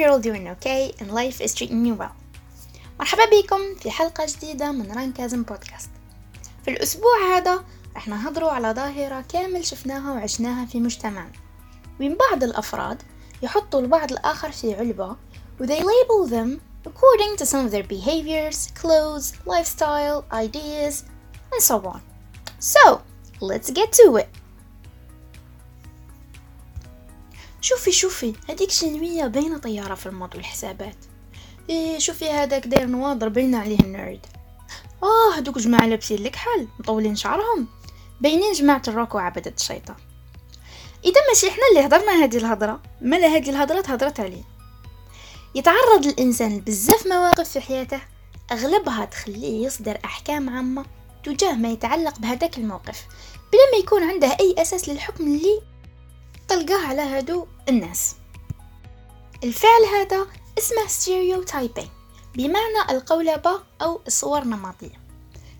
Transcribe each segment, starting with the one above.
you're all doing okay and life is treating you well. مرحبا بكم في حلقة جديدة من رانكازم بودكاست. في الأسبوع هذا رح نهضروا على ظاهرة كامل شفناها وعشناها في مجتمعنا. وين بعض الأفراد يحطوا البعض الآخر في علبة و they label them according to some of their behaviors, clothes, lifestyle, ideas, and so on. So, let's get to it. شوفي شوفي هذيك شنوية باينة طيارة في الماضي والحسابات. إيه شوفي هذاك داير نواظر باينة عليه النرد. آه هذوك جماعة لابسين لك حل مطولين شعرهم. باينين جماعة الروك وعبدة الشيطان. إذا ماشي إحنا اللي هضرنا هذه الهضرة. مالا هذه الهضرة هضرت عليه. يتعرض الإنسان لبزاف مواقف في حياته أغلبها تخليه يصدر أحكام عامة تجاه ما يتعلق بهذاك الموقف بلا ما يكون عنده أي أساس للحكم اللي تلقاه على هادو الناس الفعل هذا اسمه stereotyping بمعنى القولبة أو الصور النمطية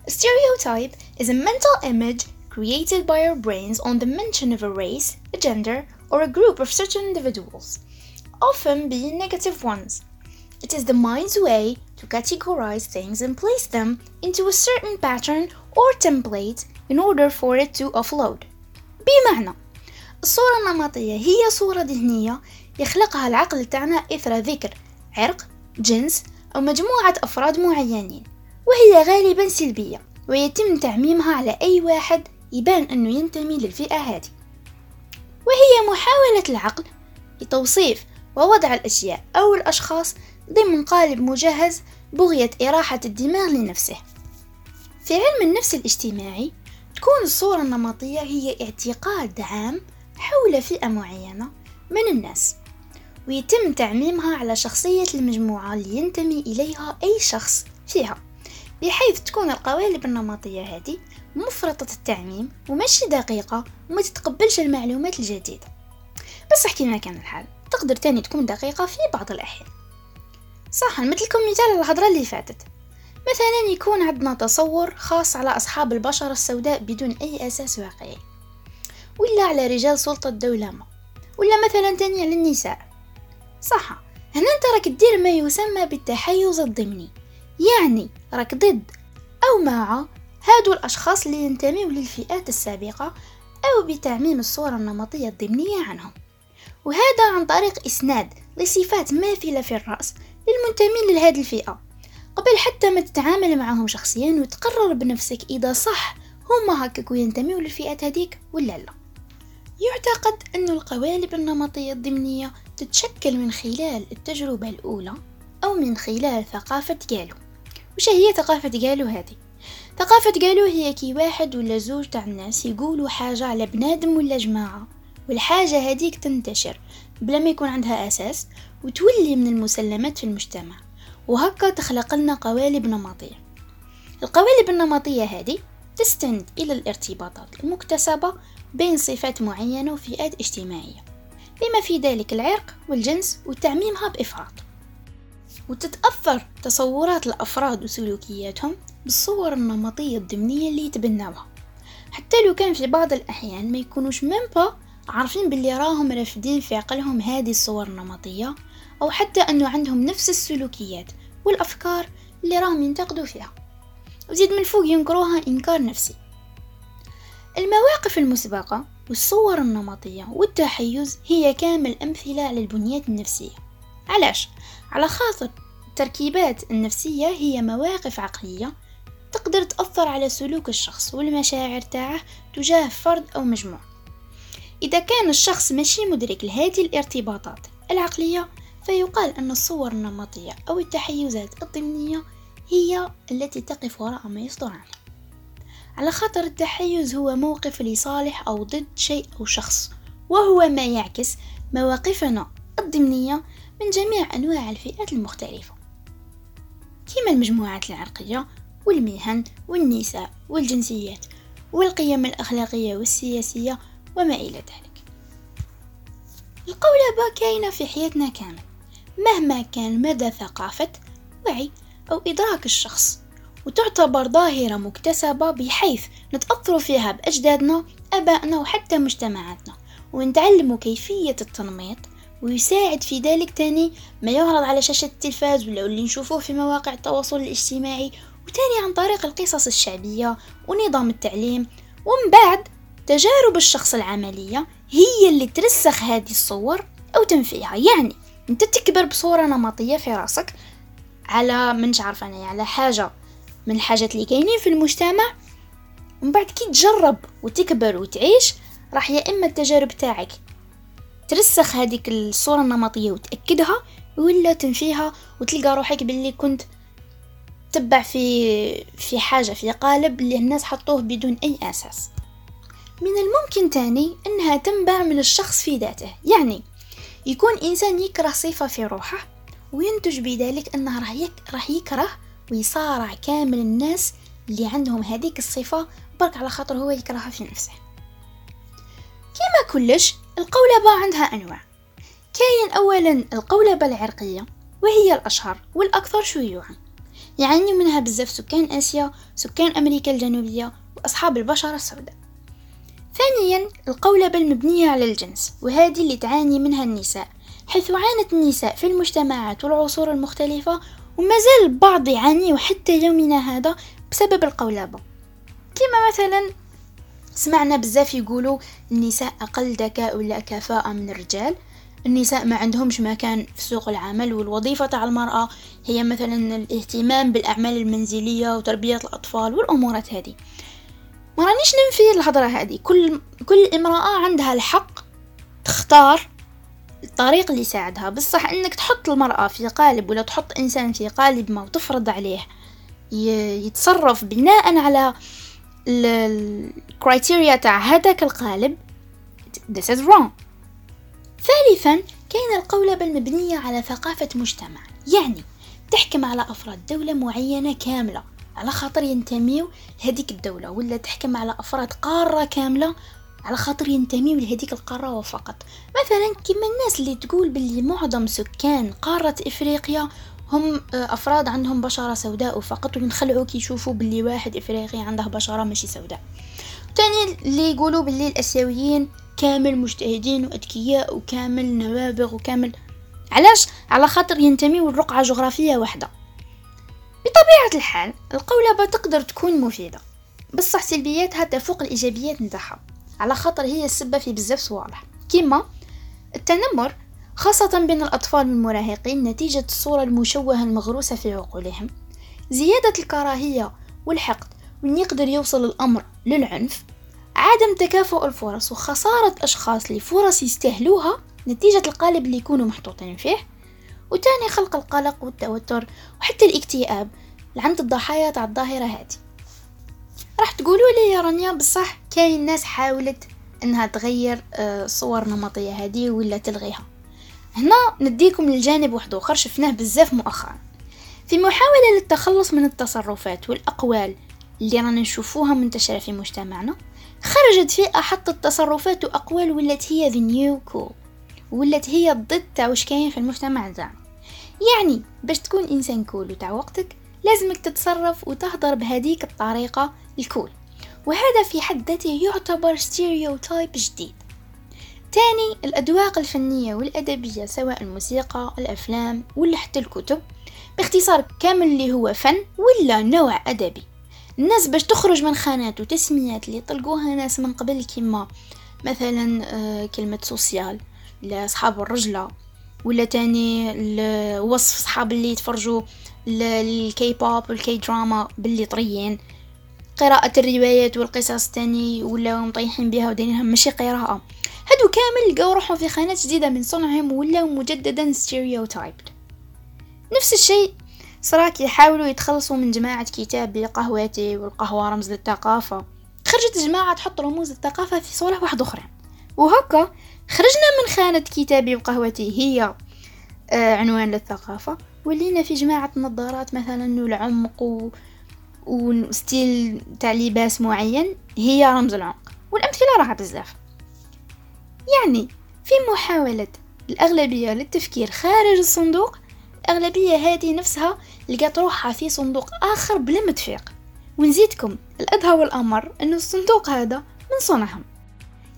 stereotype is a mental image created by our brains on the mention of a race, a gender, or a group of certain individuals, often being negative ones. It is the mind's way to categorize things and place them into a certain pattern or template in order for it to offload. بمعنى الصورة النمطية هي صورة ذهنية يخلقها العقل تاعنا إثر ذكر عرق، جنس أو مجموعة أفراد معينين وهي غالبا سلبية ويتم تعميمها على أي واحد يبان أنه ينتمي للفئة هذه. وهي محاولة العقل لتوصيف ووضع الأشياء أو الأشخاص ضمن قالب مجهز بغية إراحة الدماغ لنفسه. في علم النفس الاجتماعي تكون الصورة النمطية هي اعتقاد عام حول فئة معينة من الناس ويتم تعميمها على شخصية المجموعة اللي ينتمي إليها أي شخص فيها بحيث تكون القوالب النمطية هذه مفرطة التعميم ومشي دقيقة وما تتقبلش المعلومات الجديدة. بس احكي ما كان الحال تقدر تاني تكون دقيقة في بعض الأحيان. صح نمثلكم مثال الهضرة اللي فاتت. مثلا يكون عندنا تصور خاص على أصحاب البشرة السوداء بدون أي أساس واقعي. ولا على رجال سلطة الدولة ما ولا مثلا تاني على النساء صح هنا أنت راك تدير ما يسمى بالتحيز الضمني. يعني راك ضد أو مع هادو الأشخاص اللي ينتميوا للفئات السابقة أو بتعميم الصورة النمطية الضمنية عنهم. وهذا عن طريق إسناد لصفات ماثلة في الرأس للمنتمين لهذه الفئة. قبل حتى ما تتعامل معهم شخصيا وتقرر بنفسك إذا صح هما هكاك ينتميوا للفئات هذيك ولا لا. يعتقد أن القوالب النمطية الضمنية تتشكل من خلال التجربة الأولى أو من خلال ثقافة قالوا وش هي ثقافة قالوا هذه؟ ثقافة قالوا هي كي واحد ولا زوج تاع الناس يقولوا حاجة على بنادم ولا جماعة والحاجة هذيك تنتشر بلا ما يكون عندها أساس وتولي من المسلمات في المجتمع. وهكا تخلق لنا قوالب نمطية. القوالب النمطية هذه تستند إلى الارتباطات المكتسبة بين صفات معينة وفئات اجتماعية. بما في ذلك العرق والجنس وتعميمها بإفراط. وتتأثر تصورات الأفراد وسلوكياتهم بالصور النمطية الضمنية اللي يتبناوها. حتى لو كان في بعض الأحيان ما يكونوش ممبا عارفين باللي راهم رافدين في عقلهم هذه الصور النمطية أو حتى أنه عندهم نفس السلوكيات والأفكار اللي راهم ينتقدوا فيها. وزيد من فوق ينكروها إنكار نفسي. المواقف المسبقة والصور النمطية والتحيز هي كامل أمثلة على البنيات النفسية. علاش؟ على خاطر التركيبات النفسية هي مواقف عقلية تقدر تأثر على سلوك الشخص والمشاعر تاعه تجاه فرد أو مجموعة. إذا كان الشخص ماشي مدرك لهذه الارتباطات العقلية فيقال أن الصور النمطية أو التحيزات الضمنية هي التي تقف وراء ما يصدر عنه. على خاطر التحيز هو موقف لصالح أو ضد شيء أو شخص وهو ما يعكس مواقفنا الضمنية من جميع أنواع الفئات المختلفة. كما المجموعات العرقية والمهن والنساء والجنسيات والقيم الأخلاقية والسياسية وما إلى ذلك. القولبة كاينة في حياتنا كامل مهما كان مدى ثقافة وعي أو إدراك الشخص وتعتبر ظاهرة مكتسبة بحيث نتأثر فيها بأجدادنا أبائنا وحتى مجتمعاتنا. ونتعلم كيفية التنميط ويساعد في ذلك تاني ما يعرض على شاشة التلفاز ولا اللي نشوفوه في مواقع التواصل الاجتماعي وتاني عن طريق القصص الشعبية ونظام التعليم. ومن بعد تجارب الشخص العملية هي اللي ترسخ هذه الصور أو تنفيها. يعني أنت تكبر بصورة نمطية في رأسك على منش عارفة أنا على حاجة من الحاجات اللي كاينين في المجتمع ومن بعد كي تجرب وتكبر وتعيش راح يا إما التجارب تاعك ترسخ هذيك الصورة النمطية وتأكدها ولا تنفيها وتلقى روحك باللي كنت تبع في في حاجة في قالب اللي الناس حطوه بدون أي أساس من الممكن تاني أنها تنبع من الشخص في ذاته يعني يكون إنسان يكره صفة في روحه وينتج بذلك أنه. راح يكره ويصارع كامل الناس اللي عندهم هذيك الصفة برك على خاطر هو يكرهها في نفسه. كما كلش القولبة عندها أنواع. كاين أولا القولبة العرقية وهي الأشهر والأكثر شيوعا. يعاني منها بزاف سكان آسيا سكان أمريكا الجنوبية وأصحاب البشرة السوداء. ثانيا القولبة المبنية على الجنس وهذه اللي تعاني منها النساء حيث عانت النساء في المجتمعات والعصور المختلفة وما زال البعض يعاني حتى يومنا هذا بسبب القولبة كما مثلا سمعنا بزاف يقولوا النساء أقل ذكاء ولا كفاءة من الرجال. النساء ما عندهمش مكان في سوق العمل والوظيفة تاع المرأة هي مثلا الاهتمام بالأعمال المنزلية وتربية الأطفال والأمورات هذه. ما رانيش ننفي الهضرة هذه. كل كل امرأة عندها الحق تختار الطريق اللي يساعدها. بصح إنك تحط المرأة في قالب ولا تحط إنسان في قالب ما وتفرض عليه. يتصرف بناء على الكرايتيريا تاع هذاك القالب. This is wrong. ثالثا كاين القولبة المبنية على ثقافة مجتمع. يعني تحكم على أفراد دولة معينة كاملة. على خاطر ينتميو لهذيك الدولة ولا تحكم على أفراد قارة كاملة على خاطر ينتميو لهذيك القارة وفقط مثلا كما الناس اللي تقول باللي معظم سكان قارة إفريقيا هم آه، أفراد عندهم بشرة سوداء فقط وينخلعوا كي يشوفوا باللي واحد إفريقي عنده بشرة ماشي سوداء. تاني اللي يقولوا باللي الأسيويين كامل مجتهدين وأذكياء وكامل نوابغ وكامل. علاش؟ على خاطر ينتميوا لرقعة جغرافية واحدة. بطبيعة الحال القولبة تقدر تكون مفيدة بصح سلبياتها تفوق الإيجابيات نتاعها. على خاطر هي السبب في بزاف صوالح. كيما التنمر خاصة بين الأطفال والمراهقين نتيجة الصورة المشوهة المغروسة في عقولهم. زيادة الكراهية والحقد وين يقدر يوصل الأمر للعنف. عدم تكافؤ الفرص وخسارة أشخاص لفرص يستاهلوها نتيجة القالب اللي يكونوا محطوطين فيه. وتاني خلق القلق والتوتر وحتى الاكتئاب عند الضحايا تاع الظاهرة هذه. راح تقولوا لي يا رانيا بصح كاين ناس حاولت إنها تغير آه، النمطية هذه ولا تلغيها. هنا نديكم للجانب واحد آخر شفناه بزاف مؤخرا. في محاولة للتخلص من التصرفات والأقوال اللي رانا نشوفوها منتشرة في مجتمعنا خرجت فئة حطت تصرفات وأقوال ولات هي the new cool ولات هي الضد تاع وش كاين في المجتمع تاعنا يعني باش تكون إنسان cool وتاع وقتك لازمك تتصرف وتهضر بهذيك الطريقة ال cool وهذا في حد ذاته يعتبر stereotype جديد. تاني الأذواق الفنية والأدبية سواء الموسيقى الأفلام ولا حتى الكتب باختصار كامل اللي هو فن ولا نوع أدبي. الناس باش تخرج من خانات وتسميات اللي طلقوها ناس من قبل كيما مثلا آه، كلمة social لأصحاب الرجلة ولا تاني وصف صحاب اللي يتفرجوا ال K-pop وال K-drama باللي طريين. قراءة الروايات والقصص تاني ولا مطيحين بها ودينها ماشي قراءة. هادو كامل لقاو روحهم في خانات جديدة من صنعهم ولاو مجددا stereotyped نفس الشيء صرا كي يحاولوا يتخلصوا من جماعة كتاب قهوتي والقهوة رمز للثقافة. خرجت جماعة تحط رموز الثقافة في صورة واحدة أخرى. وهكا خرجنا من خانة كتابي وقهوتي هي آه عنوان للثقافة. ولينا في جماعة نظارات مثلا والعمق و... وستيل تاع لباس معين هي رمز العمق والأمثلة راها بزاف. يعني في محاولة الأغلبية للتفكير خارج الصندوق الأغلبية هذه نفسها لقات روحها في صندوق آخر بلا ما تفيق ونزيدكم الأدهى والأمر أنه الصندوق هذا من صنعهم.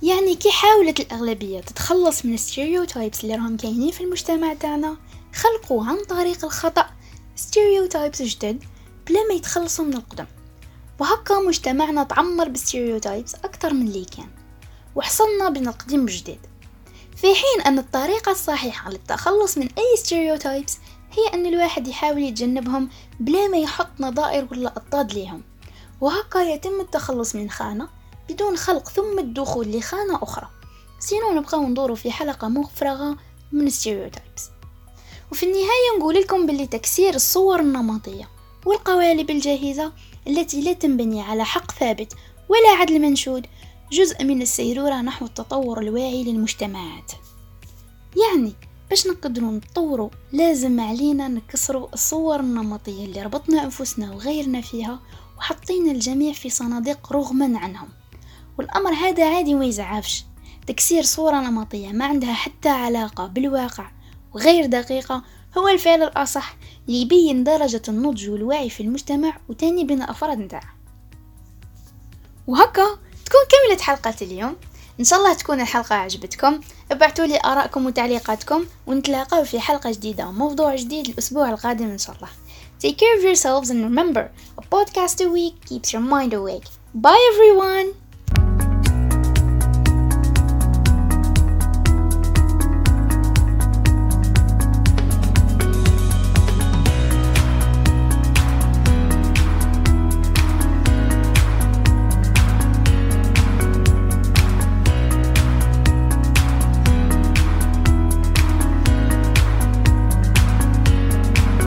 يعني كي حاولت الأغلبية تتخلص من ال stereotypes اللي راهم كاينين في المجتمع تاعنا خلقوا عن طريق الخطأ. stereotypes جدد بلا ما يتخلصوا من القدم. وهكا مجتمعنا تعمر بال stereotypes أكثر من اللي كان. وحصلنا بين القديم والجديد. في حين أن الطريقة الصحيحة للتخلص من أي stereotypes هي أن الواحد يحاول يتجنبهم بلا ما يحط نظائر ولا أضداد ليهم. وهكا يتم التخلص من خانة بدون خلق ثم الدخول لخانة أخرى. sinon نبقاو ندورو في حلقة مفرغة من ال stereotypes وفي النهاية نقول لكم باللي تكسير الصور النمطية والقوالب الجاهزة التي لا تنبني على حق ثابت ولا عدل منشود جزء من السيرورة نحو التطور الواعي للمجتمعات. يعني باش نقدروا نتطوروا لازم علينا نكسروا الصور النمطية اللي ربطنا أنفسنا وغيرنا فيها وحطينا الجميع في صناديق رغما عنهم. والأمر هذا عادي ما يزعفش. تكسير صورة نمطية ما عندها حتى علاقة بالواقع وغير دقيقة هو الفعل الأصح اللي يبين درجة النضج والوعي في المجتمع وتاني بين الأفراد نتاعه وهكا تكون كملت حلقة اليوم إن شاء الله تكون الحلقة عجبتكم ابعتوا لي آرائكم وتعليقاتكم ونتلاقاو في حلقة جديدة وموضوع جديد الأسبوع القادم إن شاء الله Take care of yourselves and remember, a podcast a week keeps your mind awake. Bye everyone!